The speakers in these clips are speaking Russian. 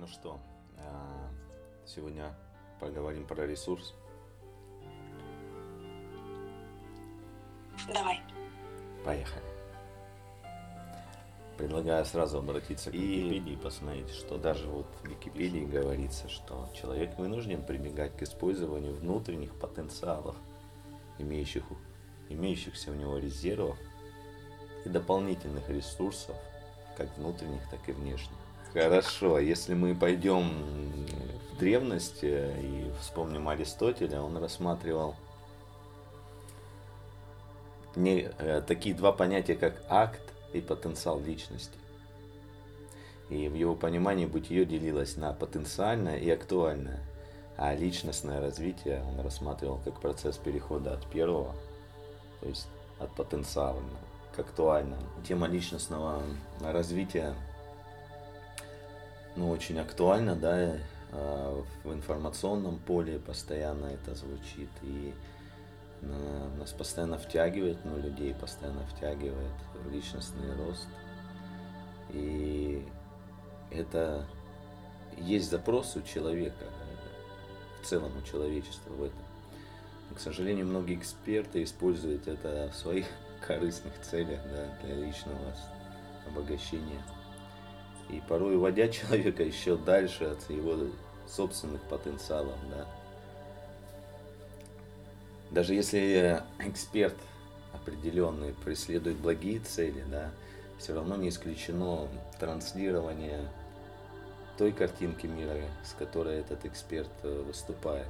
Ну что, а, сегодня поговорим про ресурс. Давай. Поехали. Предлагаю сразу обратиться к Википедии и посмотреть, что даже вот в Википедии говорится, что человек вынужден прибегать к использованию внутренних потенциалов, имеющих, имеющихся у него резервов и дополнительных ресурсов, как внутренних, так и внешних. Хорошо, если мы пойдем в древность и вспомним Аристотеля, он рассматривал не, э, такие два понятия, как акт и потенциал личности. И в его понимании бытие делилось на потенциальное и актуальное, а личностное развитие он рассматривал как процесс перехода от первого, то есть от потенциального к актуальному. Тема личностного развития ну, очень актуальна, да, э, в информационном поле постоянно это звучит, и нас постоянно втягивает, ну, людей постоянно втягивает в личностный рост. И это есть запрос у человека, в целом у человечества в этом. к сожалению, многие эксперты используют это в своих корыстных целях, да, для личного обогащения. И порой уводя человека еще дальше от его собственных потенциалов, да, даже если эксперт определенный преследует благие цели, да, все равно не исключено транслирование той картинки мира, с которой этот эксперт э, выступает.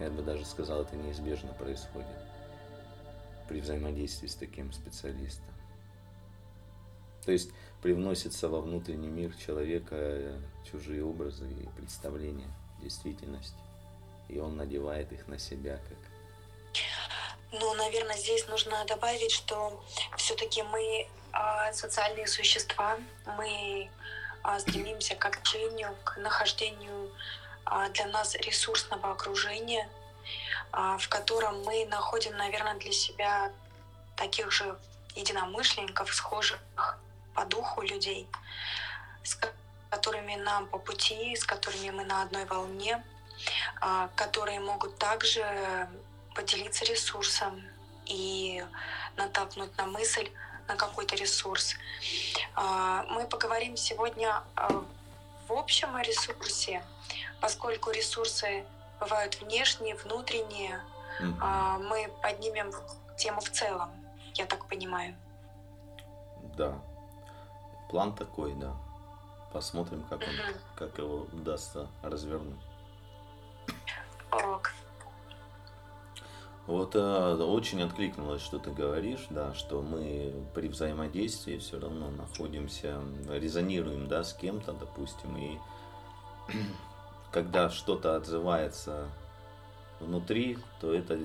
Я бы даже сказал, это неизбежно происходит при взаимодействии с таким специалистом. То есть привносится во внутренний мир человека э, чужие образы и представления действительности. И он надевает их на себя как ну, наверное, здесь нужно добавить, что все-таки мы а, социальные существа, мы а, стремимся к общению, к нахождению а, для нас ресурсного окружения, а, в котором мы находим, наверное, для себя таких же единомышленников, схожих по духу людей, с которыми нам по пути, с которыми мы на одной волне, а, которые могут также поделиться ресурсом и натолкнуть на мысль, на какой-то ресурс. А, мы поговорим сегодня а, в общем о ресурсе, поскольку ресурсы бывают внешние, внутренние. Мы поднимем тему в целом, я так понимаю. Да. План такой, да. Посмотрим, как, он, mm-hmm. как его удастся развернуть. Ок. Вот э, очень откликнулось, что ты говоришь, да, что мы при взаимодействии все равно находимся, резонируем, да, с кем-то, допустим, и когда что-то отзывается внутри, то это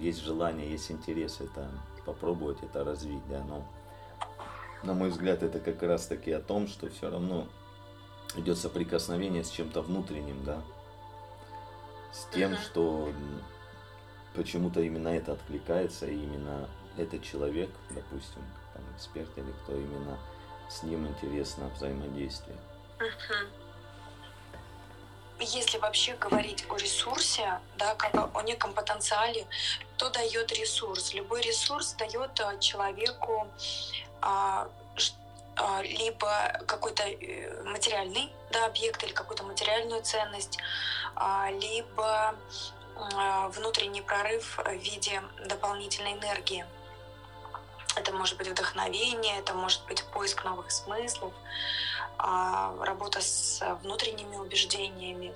есть желание, есть интерес это попробовать это развить, да, но на мой взгляд это как раз таки о том, что все равно идет соприкосновение с чем-то внутренним, да, с тем, uh-huh. что почему-то именно это откликается, и именно этот человек, допустим, там, эксперт или кто именно с ним интересно взаимодействие. Если вообще говорить о ресурсе, да, как о неком потенциале, то дает ресурс. Любой ресурс дает человеку а, а, либо какой-то э, материальный да, объект или какую-то материальную ценность, а, либо а, внутренний прорыв в виде дополнительной энергии. Это может быть вдохновение, это может быть поиск новых смыслов, а, работа с внутренними убеждениями.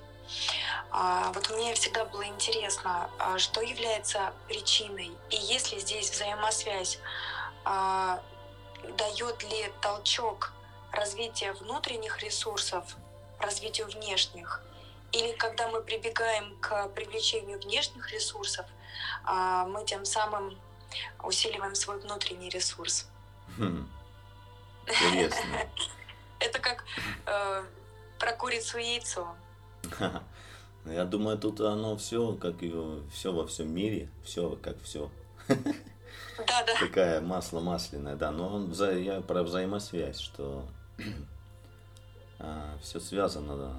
А, вот мне всегда было интересно, что является причиной, и есть ли здесь взаимосвязь, дает ли толчок развития внутренних ресурсов развитию внешних – или когда мы прибегаем к привлечению внешних ресурсов, а, мы тем самым усиливаем свой внутренний ресурс. Хм. Интересно. Это как э, про курицу и яйцо. Я думаю, тут оно все, как и все во всем мире, все как все. Да, да. Такая масло масляное, да. Но я про взаимосвязь, что а, все связано да,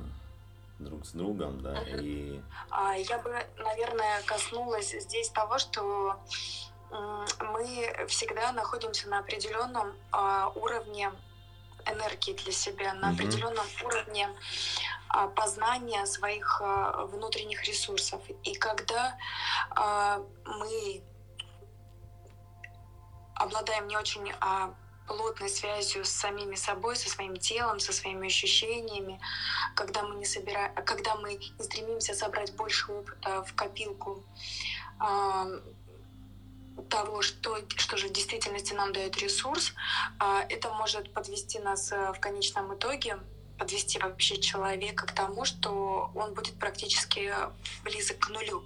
друг с другом, да, и... А, я бы, наверное, коснулась здесь того, что мы всегда находимся на определенном а, уровне энергии для себя, на определенном уровне а, познания своих внутренних ресурсов. И когда мы обладаем не очень плотной связью с самими собой, со своим телом, со своими ощущениями, когда мы не собираем, когда мы не стремимся собрать больше опыта в копилку э, того, что, что же в действительности нам дает ресурс, э, это может подвести нас э, в конечном итоге подвести вообще человека к тому, что он будет практически близок к нулю.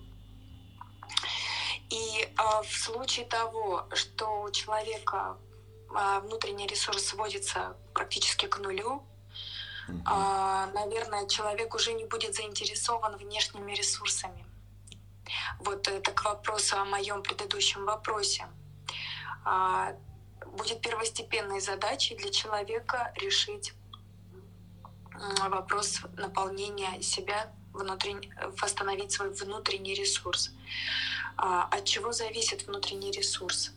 И э, в случае того, что у человека а, внутренний ресурс сводится практически к нулю, угу. наверное, человек уже не будет заинтересован внешними ресурсами. Вот это к вопросу о моем предыдущем вопросе. А, будет первостепенной задачей для человека решить вопрос наполнения себя, внутренне, восстановить свой внутренний ресурс. От чего зависит внутренний ресурс?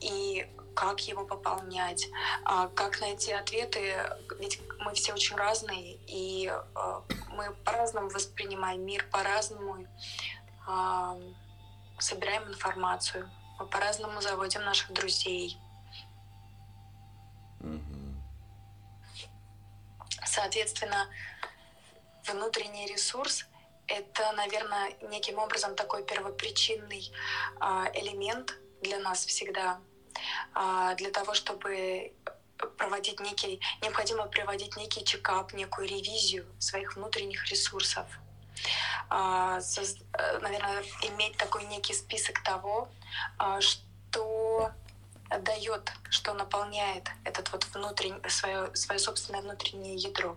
И как его пополнять, а, как найти ответы, ведь мы все очень разные, и а, мы по-разному воспринимаем мир, по-разному а, собираем информацию, мы по-разному заводим наших друзей. Соответственно, внутренний ресурс — это, наверное, неким образом такой первопричинный элемент для нас всегда, а, для того, чтобы проводить некий, необходимо проводить некий чекап, некую ревизию своих внутренних ресурсов. А, наверное, иметь такой некий список того, а, что дает, что наполняет этот вот внутренний, свое, свое собственное внутреннее ядро.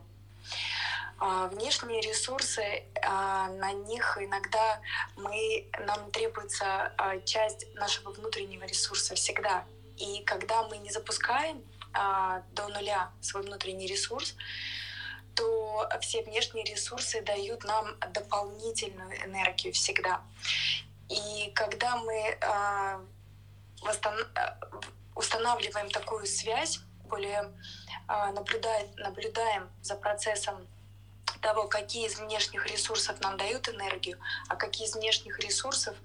Внешние ресурсы, на них иногда мы, нам требуется часть нашего внутреннего ресурса всегда. И когда мы не запускаем а, до нуля свой внутренний ресурс, то все внешние ресурсы дают нам дополнительную энергию всегда. И когда мы а, устанавливаем такую связь, более а, наблюдаем, наблюдаем за процессом того, какие из внешних ресурсов нам дают энергию, а какие из внешних ресурсов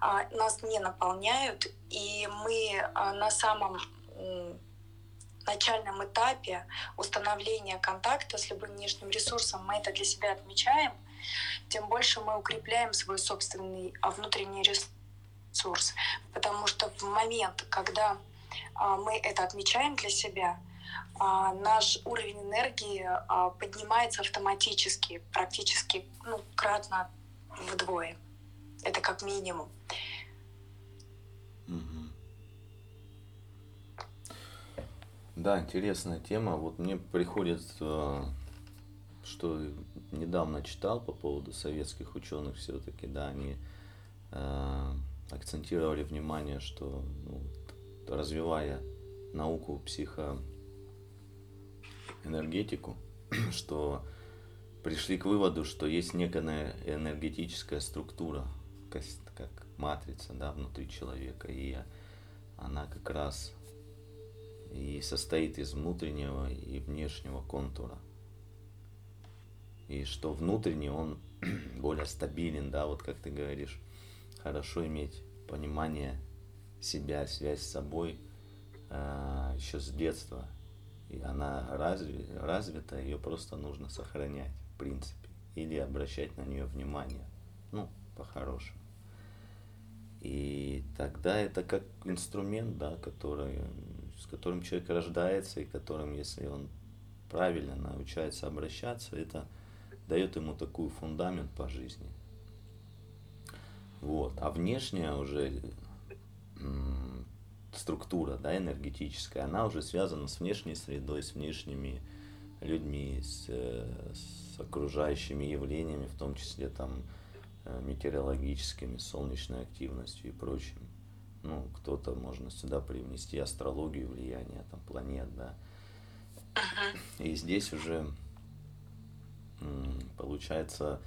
а, нас не наполняют, и мы а, на самом начальном этапе установления контакта с любым внешним ресурсом мы это для себя отмечаем, тем больше мы укрепляем свой собственный а, внутренний ресурс. Потому что в момент, когда мы это отмечаем для себя, наш уровень энергии поднимается автоматически, практически ну, кратно вдвое. Это как минимум. Да, интересная тема. Вот мне приходит, э, что недавно читал по поводу советских ученых все-таки, да, они э, акцентировали внимание, что ну, развивая науку психоэнергетику, что пришли к выводу, что есть некая энергетическая структура, как матрица да, внутри человека, и она как раз и состоит из внутреннего и внешнего контура. И что внутренний он более стабилен, да, вот как ты говоришь, хорошо иметь понимание себя, связь с собой э, еще с детства. И она разви, развита, ее просто нужно сохранять, в принципе, или обращать на нее внимание, ну, по-хорошему. И тогда это как инструмент, да, который с которым человек рождается и которым, если он правильно научается обращаться, это дает ему такой фундамент по жизни. Вот. А внешняя уже структура да, энергетическая, она уже связана с внешней средой, с внешними людьми, с, с окружающими явлениями, в том числе там э, метеорологическими, солнечной активностью и прочим ну, кто-то можно сюда привнести астрологию, влияние там планет, да. И здесь уже получается,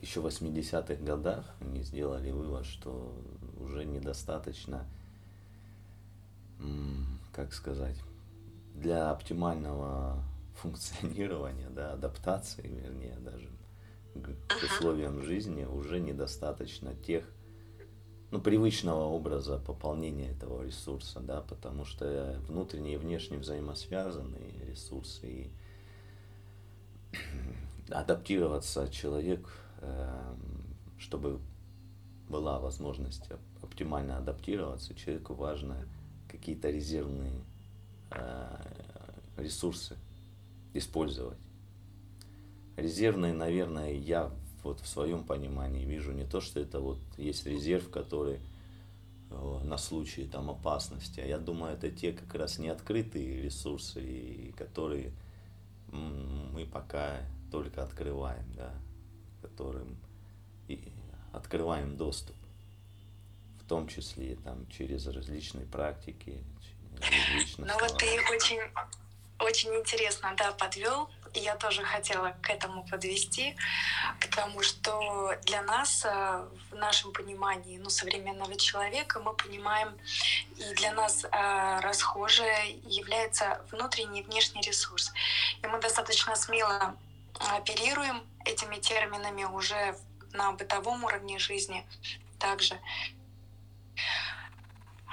еще в 80-х годах они сделали вывод, что уже недостаточно, как сказать, для оптимального функционирования, да, адаптации, вернее, даже к условиям жизни уже недостаточно тех, ну, привычного образа пополнения этого ресурса, да, потому что внутренние и внешне взаимосвязанные ресурсы и адаптироваться человек, эм, чтобы была возможность оптимально адаптироваться, человеку важно какие-то резервные э, ресурсы использовать. Резервные, наверное, я вот в своем понимании вижу не то, что это вот есть резерв, который э, на случай там опасности, а я думаю, это те как раз неоткрытые ресурсы, и которые мы пока только открываем, да, которым и открываем доступ, том числе там через различные практики. Ну вот ты очень, очень интересно, да, подвел. Я тоже хотела к этому подвести, к тому, что для нас, э, в нашем понимании ну, современного человека, мы понимаем, и для нас э, расхожее является внутренний и внешний ресурс. И мы достаточно смело оперируем этими терминами уже на бытовом уровне жизни также.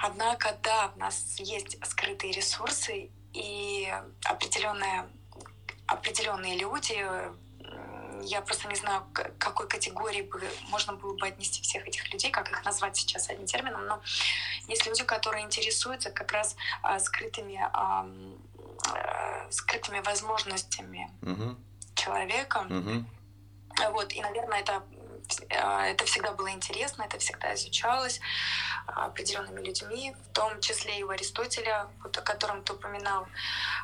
Однако, да, у нас есть скрытые ресурсы и определенные, определенные люди, я просто не знаю, к какой категории бы можно было бы отнести всех этих людей, как их назвать сейчас одним термином, но есть люди, которые интересуются как раз а, скрытыми, а, а, скрытыми возможностями. Угу человека. Угу. Вот, и, наверное, это это всегда было интересно, это всегда изучалось а, определенными людьми, в том числе и у Аристотеля, вот, о котором ты упоминал.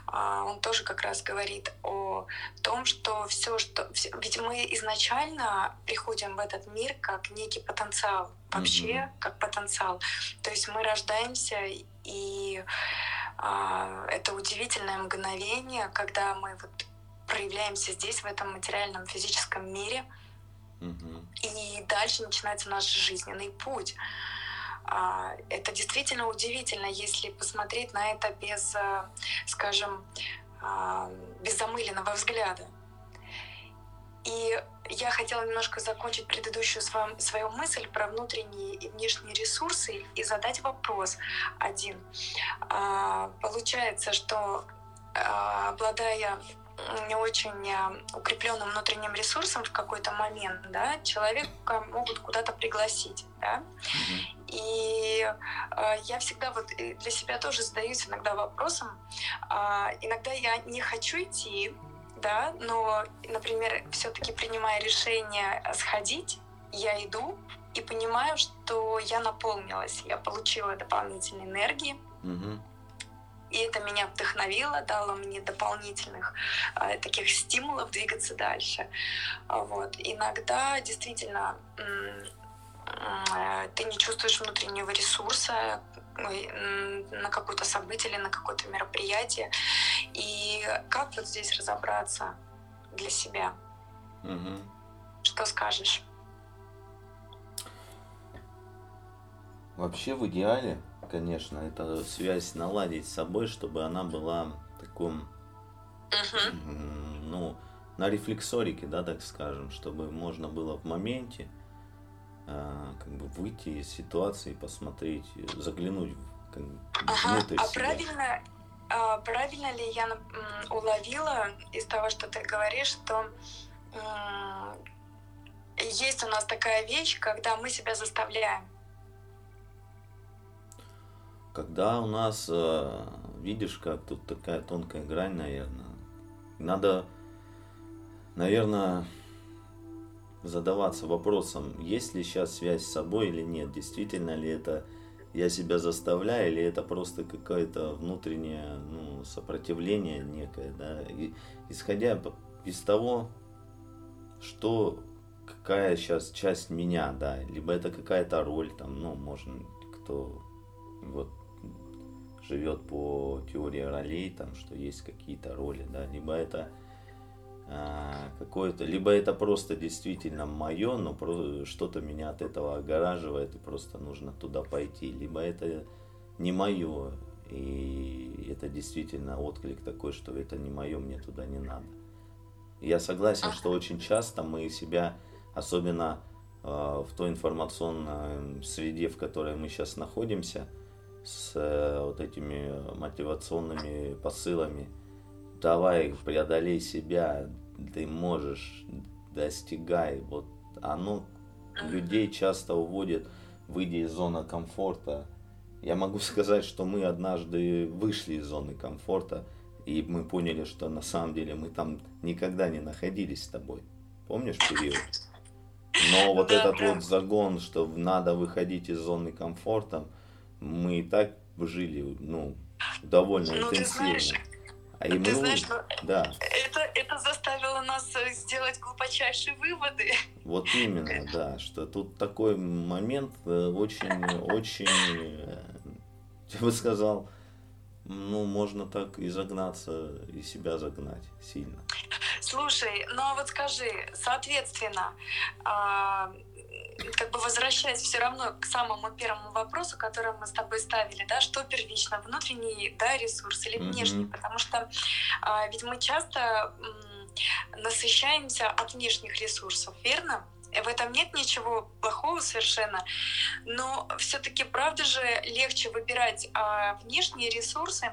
А, он тоже как раз говорит о том, что все, что... Ведь мы изначально приходим в этот мир как некий потенциал, вообще mm-hmm. как потенциал. То есть мы рождаемся, и это удивительное мгновение, когда мы вот проявляемся здесь, в этом материальном физическом мире. Угу. И дальше начинается наш жизненный путь. А, это действительно удивительно, если посмотреть на это без, э, скажем, а, без замыленного взгляда. И я хотела немножко закончить предыдущую свою, свою мысль про внутренние и внешние ресурсы и задать вопрос один. А, получается, что обладая не очень э, укрепленным внутренним ресурсом в какой-то момент, да, человека могут куда-то пригласить, да. И э, я всегда вот для себя тоже задаюсь иногда вопросом, э, иногда я не хочу идти, да, но, например, все-таки принимая решение сходить, я иду и понимаю, что я наполнилась, я получила дополнительной энергии. Mm-hmm и это меня вдохновило, дало мне дополнительных э, таких стимулов двигаться дальше. Вот. Иногда действительно э, ты не чувствуешь внутреннего ресурса на какое-то событие или на какое-то мероприятие. И как вот здесь разобраться для себя? Угу. Что скажешь? Вообще в идеале конечно, эту связь наладить с собой, чтобы она была таком, uh-huh. ну, на рефлексорике, да, так скажем, чтобы можно было в моменте э, как бы выйти из ситуации, посмотреть, заглянуть как ага. внутрь а себя. правильно, а правильно ли я уловила из того, что ты говоришь, что есть у нас такая вещь, когда мы себя заставляем когда у нас, э, видишь, как тут такая тонкая грань, наверное, надо, наверное, задаваться вопросом, есть ли сейчас связь с собой или нет, действительно ли это я себя заставляю, или это просто какое-то внутреннее ну, сопротивление некое, да, и, исходя из того, что какая сейчас часть меня, да, либо это какая-то роль, там, ну, можно, кто вот живет по теории ролей, там, что есть какие-то роли, да, либо это а, как, какое-то, либо это просто действительно мое, но что-то меня от этого огораживает и просто нужно туда пойти, либо это не мое, и это действительно отклик такой, что это не мое, мне туда не надо. Я согласен, что очень часто мы себя, особенно э, в той информационной среде, в которой мы сейчас находимся, с э, вот этими мотивационными посылами, давай, преодолей себя, ты можешь, достигай. Вот оно людей часто уводит, выйдя из зоны комфорта. Я могу сказать, что мы однажды вышли из зоны комфорта, и мы поняли, что на самом деле мы там никогда не находились с тобой. Помнишь период? Но вот да, этот да. вот загон, что надо выходить из зоны комфорта, мы и так жили, ну, довольно ну, интенсивно. Ты знаешь, а ему, Ты знаешь, ну, да. это, это заставило нас э, сделать глубочайшие выводы. Вот именно, да, что тут такой момент э, очень, очень, э, я бы сказал, ну, можно так и загнаться, и себя загнать сильно. Слушай, ну а вот скажи, соответственно, а, как бы возвращаясь все равно к самому первому вопросу, который мы с тобой ставили, да, что первично, внутренний да, ресурс или внешний, mm-hmm. потому что а, ведь мы часто м, насыщаемся от внешних ресурсов, верно? В этом нет ничего плохого совершенно, но все-таки правда же легче выбирать а, внешние ресурсы,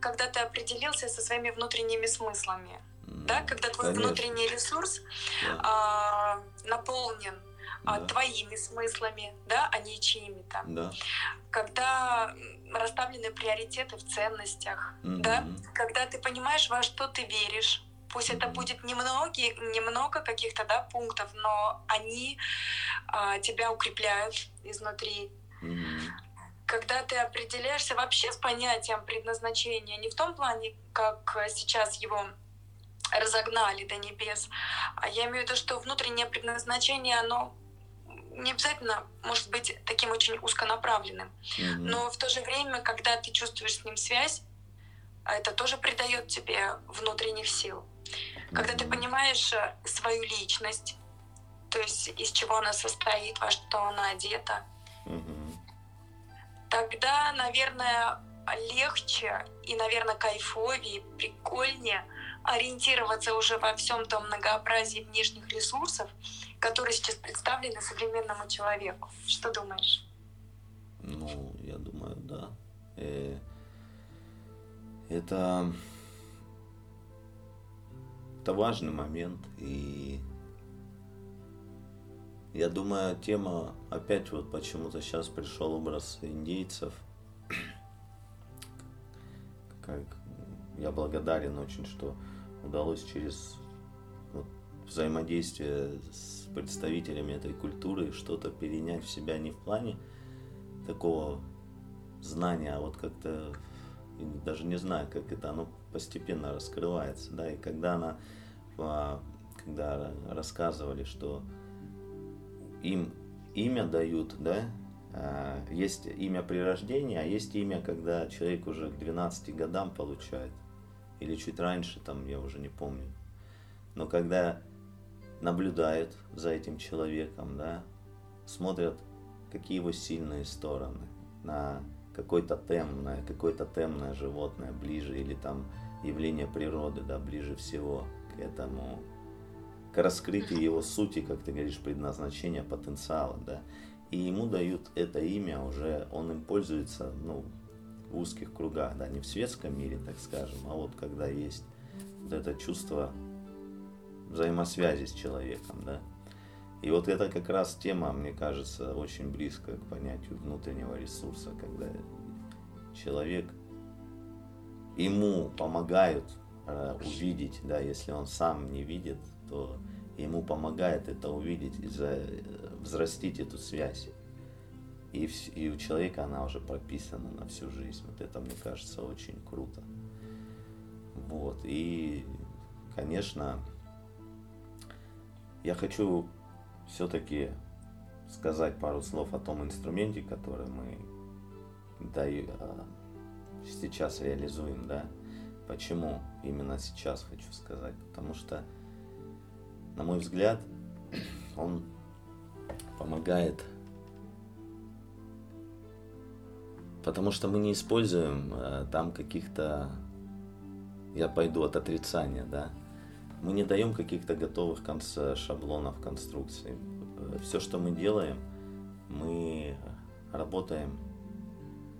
когда ты определился со своими внутренними смыслами, да, когда твой конечно. внутренний ресурс yeah. а, наполнен да. твоими смыслами, да, а не чьими-то. Да. Когда расставлены приоритеты в ценностях, mm-hmm. да, когда ты понимаешь, во что ты веришь, пусть это будет немного, немного каких-то да, пунктов, но они а, тебя укрепляют изнутри. Mm-hmm. Когда ты определяешься вообще с понятием предназначения, не в том плане, как сейчас его разогнали до небес, а я имею в виду, что внутреннее предназначение, оно не обязательно может быть таким очень узконаправленным. Mm-hmm. Но в то же время, когда ты чувствуешь с ним связь, это тоже придает тебе внутренних сил. Mm-hmm. Когда ты понимаешь э, свою личность, то есть из чего она состоит, во что она одета, mm-hmm. тогда, наверное, легче и, наверное, кайфовее, прикольнее ориентироваться уже во всем том многообразии внешних ресурсов, которые сейчас представлены современному человеку. Что думаешь? Ну, я думаю, да. Э, это, это важный момент. И я думаю, тема, опять вот почему-то сейчас пришел образ индейцев. Как я благодарен очень, что удалось через взаимодействие с представителями этой культуры что-то перенять в себя не в плане такого знания, а вот как-то даже не знаю, как это оно постепенно раскрывается, да, и когда она, а, когда рассказывали, что им имя дают, да, а, есть имя при рождении, а есть имя, когда человек уже к 12 годам получает или чуть раньше, там я уже не помню. Но когда наблюдают за этим человеком, да, смотрят, какие его сильные стороны, на какой-то тем, на какое-то темное животное ближе, или там явление природы, да, ближе всего к этому, к раскрытию его сути, как ты говоришь, предназначения, потенциала, да, и ему дают это имя уже, он им пользуется, ну, в узких кругах, да, не в светском мире, так скажем, а вот когда есть вот это чувство взаимосвязи с человеком, да. И вот это как раз тема, мне кажется, очень близко к понятию внутреннего ресурса, когда человек, ему помогают э, увидеть, да, если он сам не видит, то ему помогает это увидеть и за, взрастить эту связь и, и у человека она уже прописана на всю жизнь. Вот это, мне кажется, очень круто. Вот. И, конечно, я хочу все-таки сказать пару слов о том инструменте, который мы даю, а, сейчас реализуем, да. Почему именно сейчас хочу сказать? Потому что на мой взгляд, он помогает, потому что мы не используем э, там каких-то, я пойду от отрицания, да, мы не даем каких-то готовых конц- шаблонов конструкций. Все, что мы делаем, мы работаем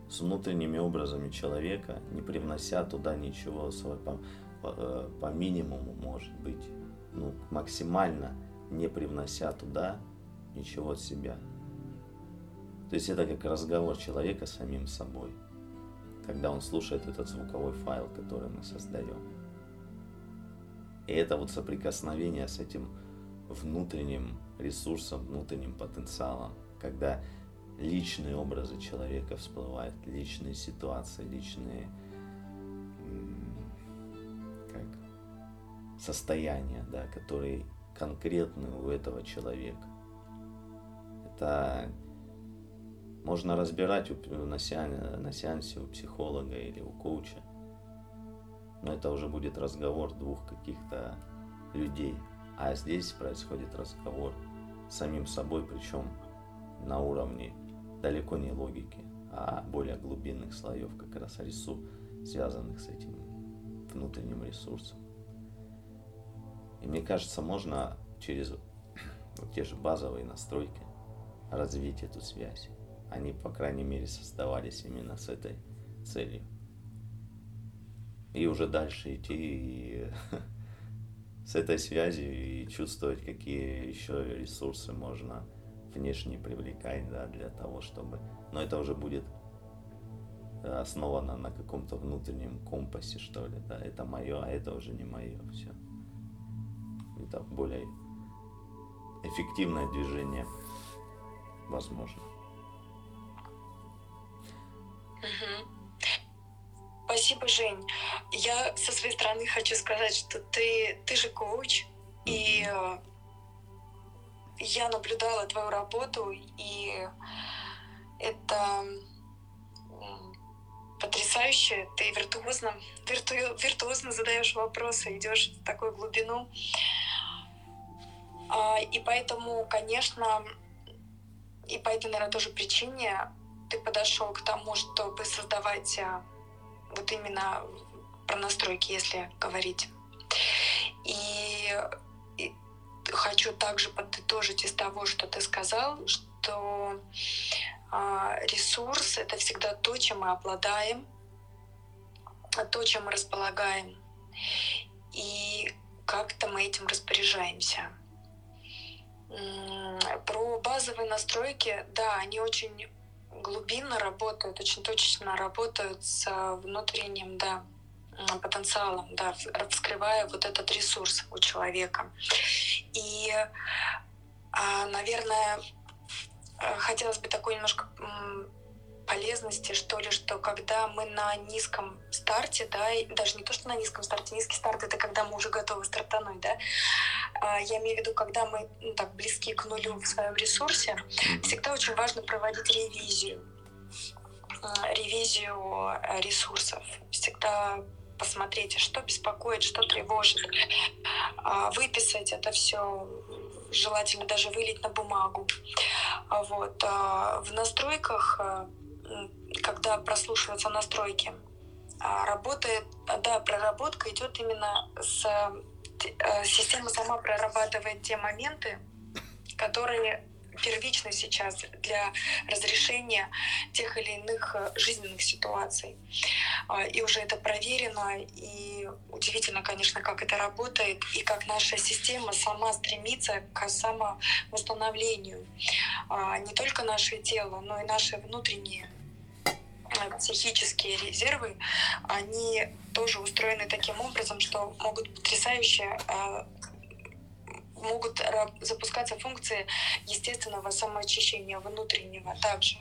с внутренними образами человека, не привнося туда ничего свой, по, по, э, по минимуму, может быть, ну, максимально не привнося туда ничего от себя. То есть это как разговор человека с самим собой, когда он слушает этот звуковой файл, который мы создаем. Это вот соприкосновение с этим внутренним ресурсом, внутренним потенциалом, когда личные образы человека всплывают, личные ситуации, личные как, состояния, да, которые конкретны у этого человека. Это можно разбирать на на сеансе у психолога или у коуча, но это уже будет разговор двух каких-то людей. А здесь происходит разговор с самим собой, причем на уровне далеко не логики, а более глубинных слоев как раз рису, связанных с этим внутренним ресурсом. И мне кажется, можно через вот те же базовые настройки развить эту связь. Они, по крайней мере, создавались именно с этой целью. И уже дальше идти и с этой связью и чувствовать, какие еще ресурсы можно внешне привлекать, да, для того, чтобы... Но это уже будет э, основано на каком-то внутреннем компасе, что ли, да, это мое, а это уже не мое, все. Это более эффективное движение возможно. Спасибо, Жень. Я со своей стороны хочу сказать, что ты, ты же коуч, и э, я наблюдала твою работу, и это потрясающе. Ты виртуозно, вирту, виртуозно задаешь вопросы, идешь в такую глубину. А, и поэтому, конечно, и по этой, наверное, тоже причине ты подошел к тому, чтобы создавать а, вот именно про настройки, если говорить. И, и хочу также подытожить из того, что ты сказал, что э, ресурс это всегда то, чем мы обладаем, то, чем мы располагаем, и как-то мы этим распоряжаемся. Про базовые настройки, да, они очень глубинно работают, очень точечно работают с внутренним, да, потенциалом, да, вскрывая вот этот ресурс у человека. И, а, наверное, э, хотелось бы такой немножко полезности, что ли, что когда мы на низком старте, да, и даже не то, что на низком старте, низкий старт — это когда мы уже готовы стартануть, да, а, я имею в виду, когда мы ну, так близки к нулю в своем ресурсе, всегда очень важно проводить ревизию, ревизию э, ресурсов. Всегда посмотреть, что беспокоит, что тревожит, а, выписать это все, желательно даже вылить на бумагу. А вот. В настройках э, когда прослушиваются настройки, а, работает, да, проработка идет именно с э, система сама прорабатывает те моменты, которые первичны сейчас для разрешения тех или иных э, жизненных ситуаций. А, и уже это проверено, и удивительно, конечно, как это работает, и как наша система сама стремится к самовосстановлению. А, не только наше тело, но и наши внутренние Э, психические резервы, они тоже устроены таким образом, что могут потрясающе э, могут запускаться функции естественного самоочищения внутреннего также.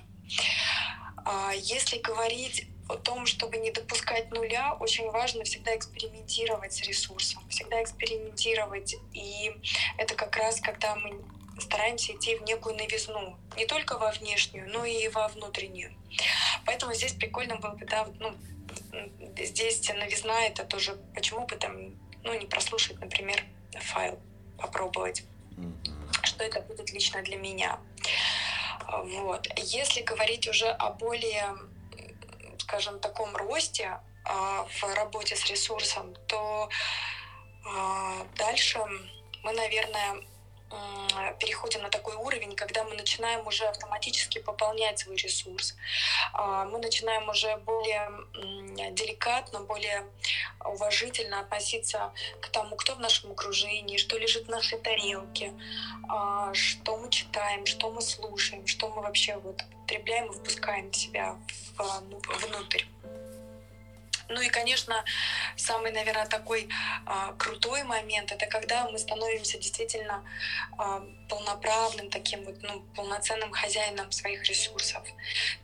А если говорить о том, чтобы не допускать нуля, очень важно всегда экспериментировать с ресурсом, всегда экспериментировать. И это как раз, когда мы стараемся идти в некую новизну, не только во внешнюю, но и во внутреннюю. Поэтому здесь прикольно было бы, да, ну, здесь новизна это тоже, почему бы там, ну, не прослушать, например, файл попробовать, mm-hmm. что это будет лично для меня. Вот. Если говорить уже о более, скажем, таком росте а, в работе с ресурсом, то а, дальше мы, наверное, переходим на такой уровень, когда мы начинаем уже автоматически пополнять свой ресурс. А, мы начинаем уже более деликатно, более уважительно относиться к тому, кто в нашем окружении, что лежит в нашей тарелке, а, что мы читаем, что мы слушаем, что мы вообще вот потребляем и впускаем в себя ну, внутрь. Ну и, конечно, самый, наверное, такой а, крутой момент это когда мы становимся действительно а, полноправным таким вот, ну, полноценным хозяином своих ресурсов.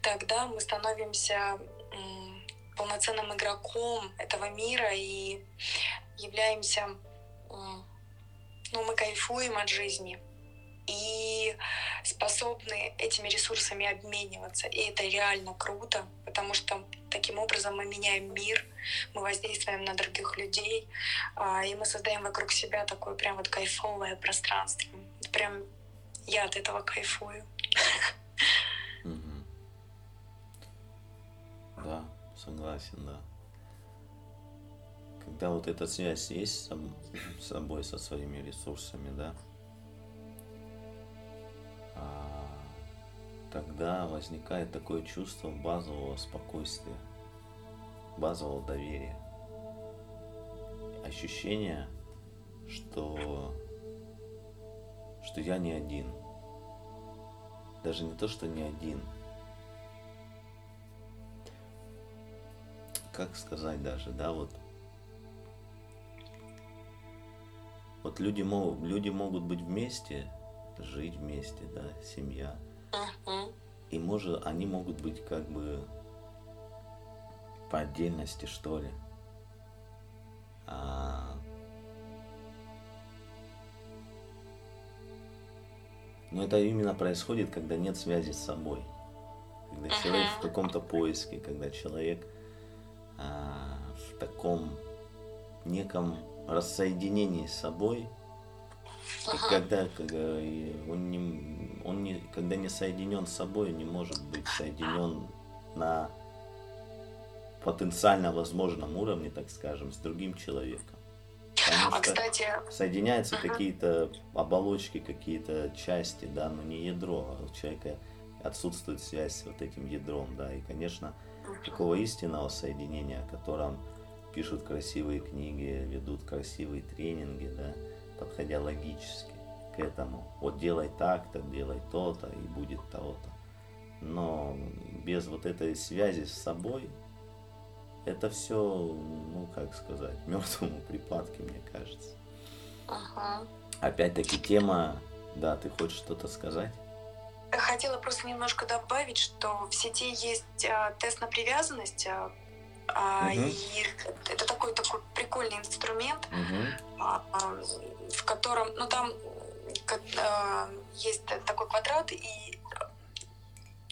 Тогда мы становимся м, полноценным игроком этого мира и являемся, м, ну, мы кайфуем от жизни и способны этими ресурсами обмениваться. И это реально круто, потому что таким образом мы меняем мир, мы воздействуем на других людей, а, и мы создаем вокруг себя такое прям вот кайфовое пространство. Прям я от этого кайфую. Да, согласен, да. Когда вот эта связь есть с собой, со своими ресурсами, да, тогда возникает такое чувство базового спокойствия, базового доверия. Ощущение, что, что я не один. Даже не то, что не один. Как сказать даже, да, вот Вот люди, могут, люди могут быть вместе, жить вместе, да, семья – и может, они могут быть как бы по отдельности, что ли. А... Но это именно происходит, когда нет связи с собой. Когда uh-huh. человек в каком-то поиске, когда человек а, в таком неком рассоединении с собой, Ага. Когда, когда он не, он не, когда не соединен с собой, не может быть соединен на потенциально возможном уровне, так скажем, с другим человеком. Потому а, кстати... соединяются uh какие-то оболочки, какие-то части, да, но не ядро. А у человека отсутствует связь с вот этим ядром, да. И, конечно, такого истинного соединения, о котором пишут красивые книги, ведут красивые тренинги, да, подходя логически к этому. Вот делай так-то, делай то-то, и будет то-то. Но без вот этой связи с собой, это все, ну как сказать, мертвому припадке, мне кажется. Ага. Опять-таки тема, да, ты хочешь что-то сказать? Хотела просто немножко добавить, что в сети есть а, тест на привязанность, а, а, угу. И это такой такой прикольный инструмент, угу. а, в котором, ну там а, есть такой квадрат, и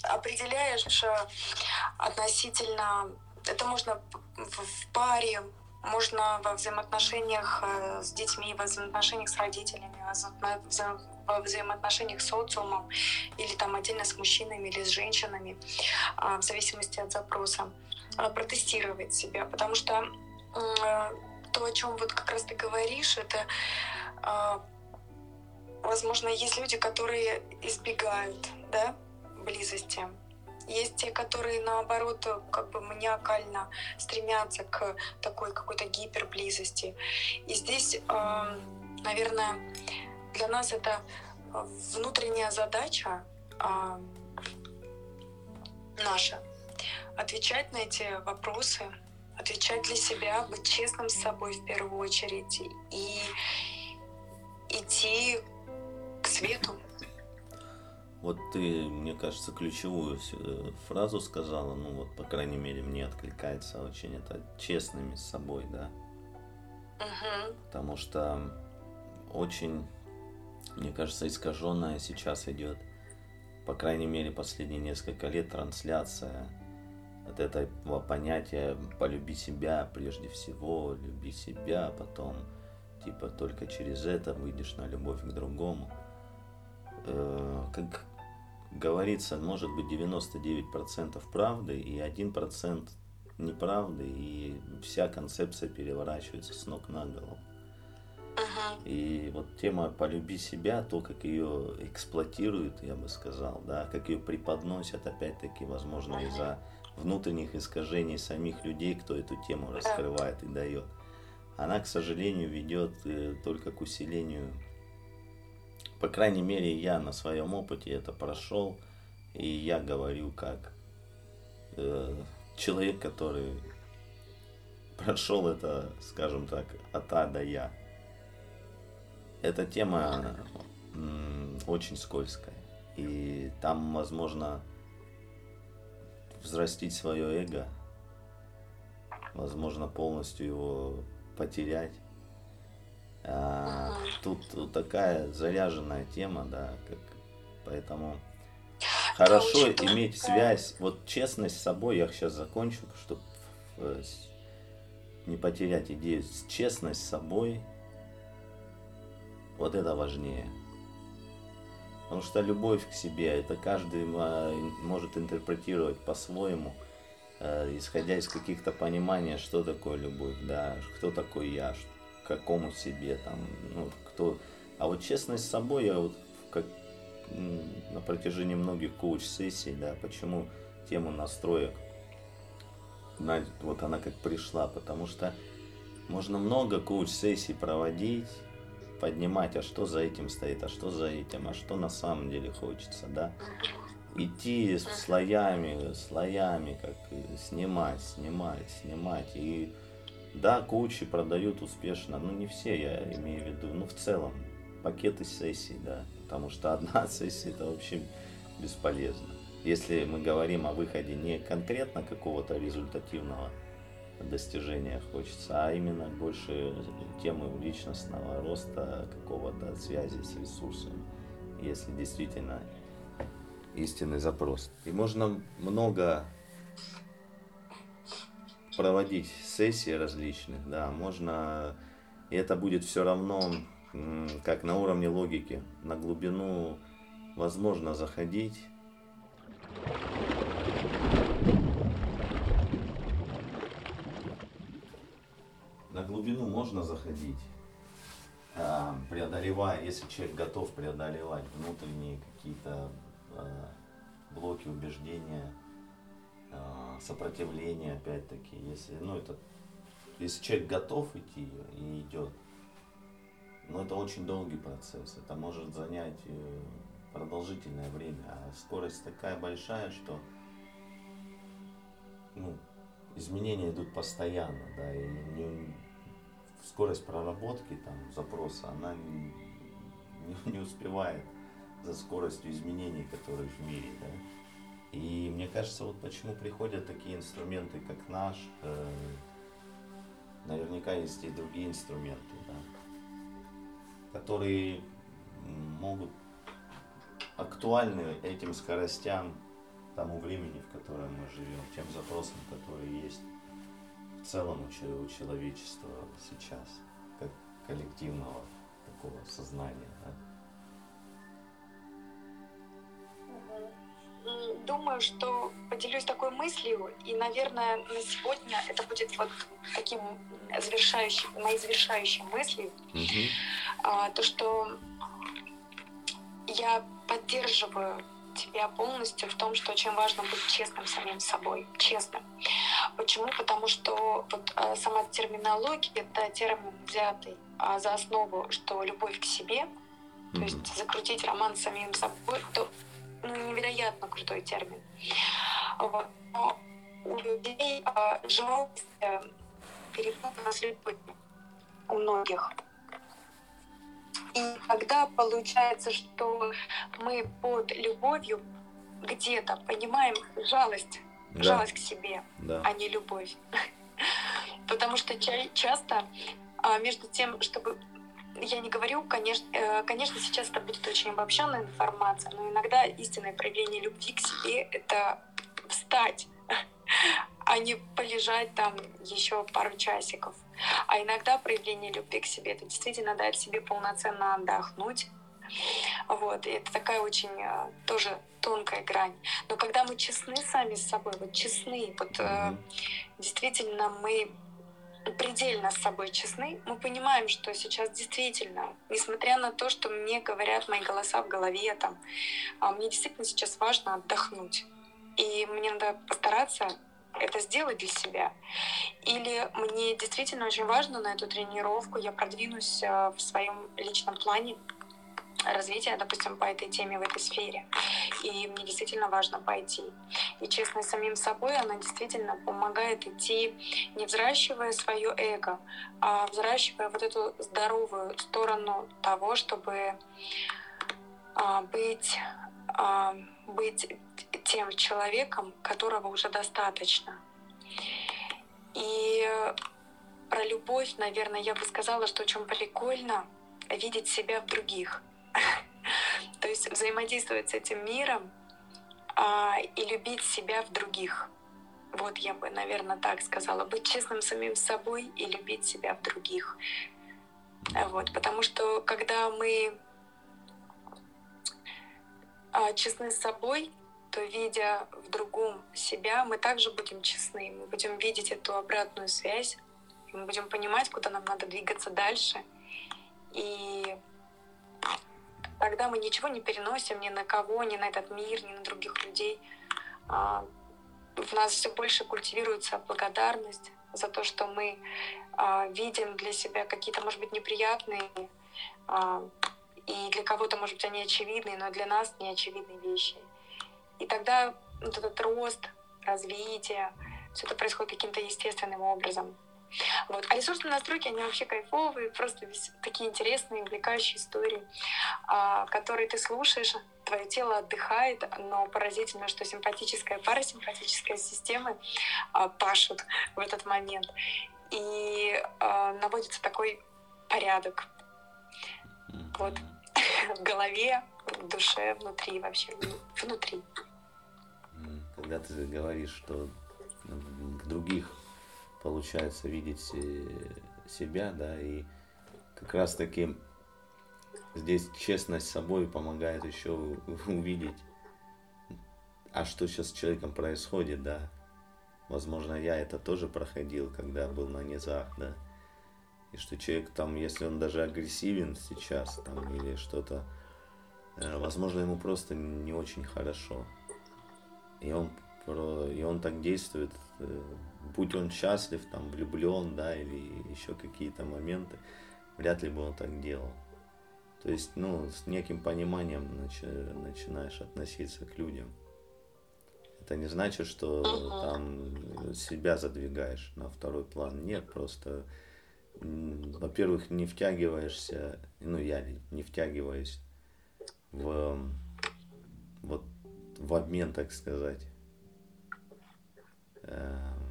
определяешь относительно, это можно в паре, можно во взаимоотношениях э, с детьми, во взаимоотношениях с родителями, во взаимоотношениях с социумом, или там отдельно с мужчинами или с женщинами, в зависимости от запроса. А, протестировать себя, потому что то, о чем вот как раз ты говоришь, это а, возможно, есть люди, которые избегают да, близости. Есть те, которые, наоборот, как бы маниакально стремятся к такой какой-то гиперблизости. И здесь, наверное, для нас это внутренняя задача наша отвечать на эти вопросы, отвечать для себя, быть честным с собой в первую очередь и идти к свету. Вот ты, мне кажется, ключевую э, фразу сказала, ну вот, по крайней мере, мне откликается очень это честными с собой, да. Угу. Потому что очень, мне кажется, искаженная сейчас идет, по крайней мере, последние несколько лет трансляция от этого понятия полюби себя прежде всего, люби себя, потом типа только через это выйдешь на любовь к другому. Э, как говорится, может быть 99% правды и 1% неправды, и вся концепция переворачивается с ног на голову. И вот тема «полюби себя», то, как ее эксплуатируют, я бы сказал, да, как ее преподносят, опять-таки, возможно, из-за внутренних искажений самих людей, кто эту тему раскрывает и дает. Она, к сожалению, ведет э, только к усилению. По крайней мере, я на своем опыте это прошел, и я говорю как э, человек, который прошел это, скажем так, от А до Я. Эта тема очень скользкая. И там, возможно, взрастить свое эго, возможно, полностью его потерять. А, тут, тут такая заряженная тема, да, как, поэтому хорошо иметь связь. Вот честность с собой, я сейчас закончу, чтобы э, не потерять идею. Честность с собой – вот это важнее. Потому что любовь к себе, это каждый может интерпретировать по-своему, исходя из каких-то понимания, что такое любовь, да, кто такой я, к какому себе, там, ну, кто. А вот честность с собой, я вот как на протяжении многих коуч-сессий, да, почему тему настроек, вот она как пришла, потому что можно много коуч-сессий проводить, поднимать, а что за этим стоит, а что за этим, а что на самом деле хочется, да. Идти слоями, слоями, как снимать, снимать, снимать. И да, коучи продают успешно, но не все, я имею в виду, ну в целом, пакеты сессий, да, потому что одна сессия это вообще бесполезно. Если мы говорим о выходе не конкретно какого-то результативного достижениях хочется, а именно больше темы личностного роста, какого-то связи с ресурсами, если действительно истинный запрос. И можно много проводить сессии различных, да, можно, и это будет все равно, как на уровне логики, на глубину возможно заходить, глубину можно заходить, а, преодолевая, если человек готов преодолевать внутренние какие-то блоки убеждения, а, сопротивления, опять-таки, если, ну, это, если человек готов идти и идет, но это очень долгий процесс, это может занять э, продолжительное время, а скорость такая большая, что ну, изменения идут постоянно, да, и не, скорость проработки там, запроса, она не, не успевает за скоростью изменений, которые в мире. Да? И мне кажется, вот почему приходят такие инструменты, как наш, э, наверняка есть и другие инструменты, да, которые могут актуальны этим скоростям, тому времени, в котором мы живем, тем запросам, которые есть целом у человечества сейчас, как коллективного такого сознания. Да? Думаю, что поделюсь такой мыслью, и, наверное, на сегодня это будет вот таким завершающим, моей завершающей мыслью, угу. а, то, что я поддерживаю тебя полностью в том, что очень важно быть честным самим собой, честным. Почему? Потому что вот а, сама терминология — это термин, взятый а, за основу, что любовь к себе, mm-hmm. то есть закрутить роман с самим собой, то ну, невероятно крутой термин. Вот. Но у людей а, жалость э, перепутана с любовью у многих. И когда получается, что мы под любовью где-то понимаем жалость, да. жалость к себе, да. а не любовь. Потому что часто а, между тем, чтобы я не говорю, конечно, э, конечно, сейчас это будет очень обобщенная информация, но иногда истинное проявление любви к себе — это встать, а не полежать там еще пару часиков. А иногда проявление любви к себе это действительно дать себе полноценно отдохнуть. Вот, и это такая очень э, тоже тонкая грань. Но когда мы честны сами с собой, вот честны, вот mm-hmm. действительно мы предельно с собой честны, мы понимаем, что сейчас действительно, несмотря на то, что мне говорят мои голоса в голове, там, а мне действительно сейчас важно отдохнуть. И мне надо постараться это сделать для себя. Или мне действительно очень важно на эту тренировку, я продвинусь э, в своем личном плане, развития, допустим, по этой теме в этой сфере. И мне действительно важно пойти. И честность самим собой, она действительно помогает идти, не взращивая свое эго, а взращивая вот эту здоровую сторону того, чтобы а, быть, а, быть тем человеком, которого уже достаточно. И про любовь, наверное, я бы сказала, что очень прикольно видеть себя в других. То есть взаимодействовать с этим миром а, и любить себя в других. Вот я бы, наверное, так сказала. Быть честным самим собой и любить себя в других. Вот, потому что когда мы а, честны с собой, то видя в другом себя, мы также будем честны. Мы будем видеть эту обратную связь, мы будем понимать, куда нам надо двигаться дальше. И тогда мы ничего не переносим ни на кого, ни на этот мир, ни на других людей. А, в нас все больше культивируется благодарность за то, что мы а, видим для себя какие-то, может быть, неприятные а, и для кого-то, может быть, они очевидные, но для нас не очевидные вещи. И тогда вот этот рост, развитие, все это происходит каким-то естественным образом. Вот. А ресурсные настройки, они вообще кайфовые, просто такие интересные, увлекающие истории, а, которые ты слушаешь, твое тело отдыхает, но поразительно, что симпатическая, парасимпатическая системы а, пашут в этот момент. И а, наводится такой порядок. Вот. В голове, в душе, внутри вообще, внутри. Когда ты говоришь, что ну, других получается видеть себя, да, и как раз таки здесь честность с собой помогает еще увидеть, а что сейчас с человеком происходит, да. Возможно, я это тоже проходил, когда был на низах, да. И что человек там, если он даже агрессивен сейчас, там, или что-то, э, возможно, ему просто не очень хорошо. И он, и он так действует э, будь он счастлив, там, влюблен, да, или еще какие-то моменты, вряд ли бы он так делал. То есть, ну, с неким пониманием начи- начинаешь относиться к людям. Это не значит, что там себя задвигаешь на второй план. Нет, просто, во-первых, не втягиваешься, ну, я не втягиваюсь в, вот, в обмен, так сказать эм,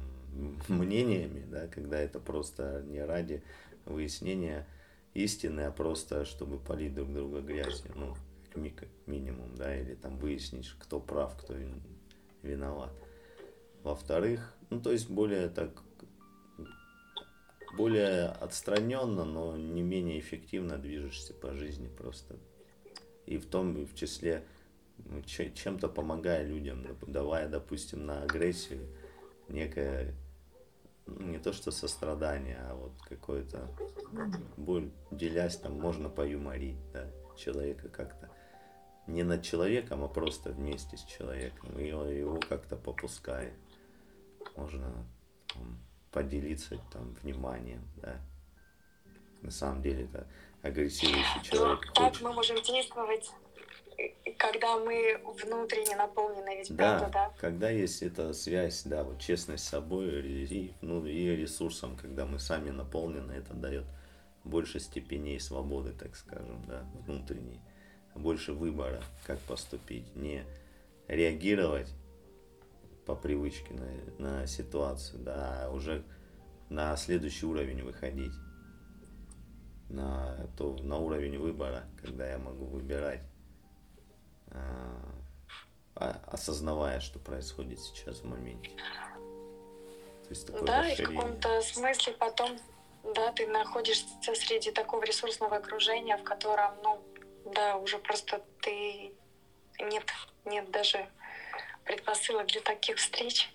мнениями, да, когда это просто не ради выяснения истины, а просто чтобы полить друг друга грязью, ну, как минимум, да, или там выяснить, кто прав, кто виноват. Во-вторых, ну, то есть более так, более отстраненно, но не менее эффективно движешься по жизни просто. И в том, и в числе ну, чем-то помогая людям, давая, допустим, на агрессию некое не то что сострадание, а вот какое-то боль, делясь там, можно поюморить, да, человека как-то. Не над человеком, а просто вместе с человеком. И его как-то попускает. Можно там, поделиться там вниманием, да. На самом деле это агрессирующий человек. Ну, так мы можем действовать когда мы внутренне наполнены, ведь да, правда, да? когда есть эта связь, да, вот честность с собой и, ну, и ресурсом, когда мы сами наполнены, это дает больше степеней свободы, так скажем, да, внутренней, больше выбора, как поступить, не реагировать по привычке на, на ситуацию, да, а уже на следующий уровень выходить, на, то, на уровень выбора, когда я могу выбирать осознавая, что происходит сейчас в моменте. То есть такое да, и в каком-то смысле потом да, ты находишься среди такого ресурсного окружения, в котором, ну, да, уже просто ты нет, нет даже предпосылок для таких встреч.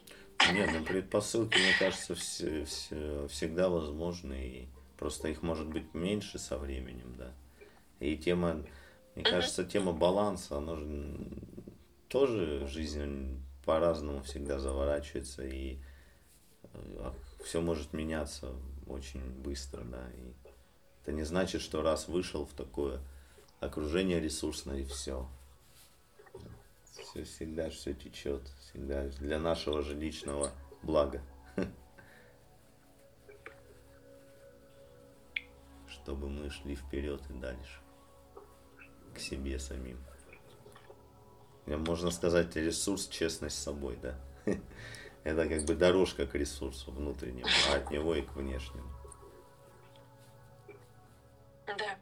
Нет, ну предпосылки, мне кажется, все, все, всегда возможны, и просто их может быть меньше со временем, да. И тема, мне кажется, тема баланса, она же тоже жизнь по-разному всегда заворачивается, и э, все может меняться очень быстро, да. И это не значит, что раз вышел в такое окружение ресурсное и все. Все всегда все течет, всегда для нашего же личного блага. Чтобы мы шли вперед и дальше к себе самим. Э, можно сказать, ресурс честность с собой, да? Это как бы дорожка к ресурсу внутреннему, а от него и к внешнему. Да.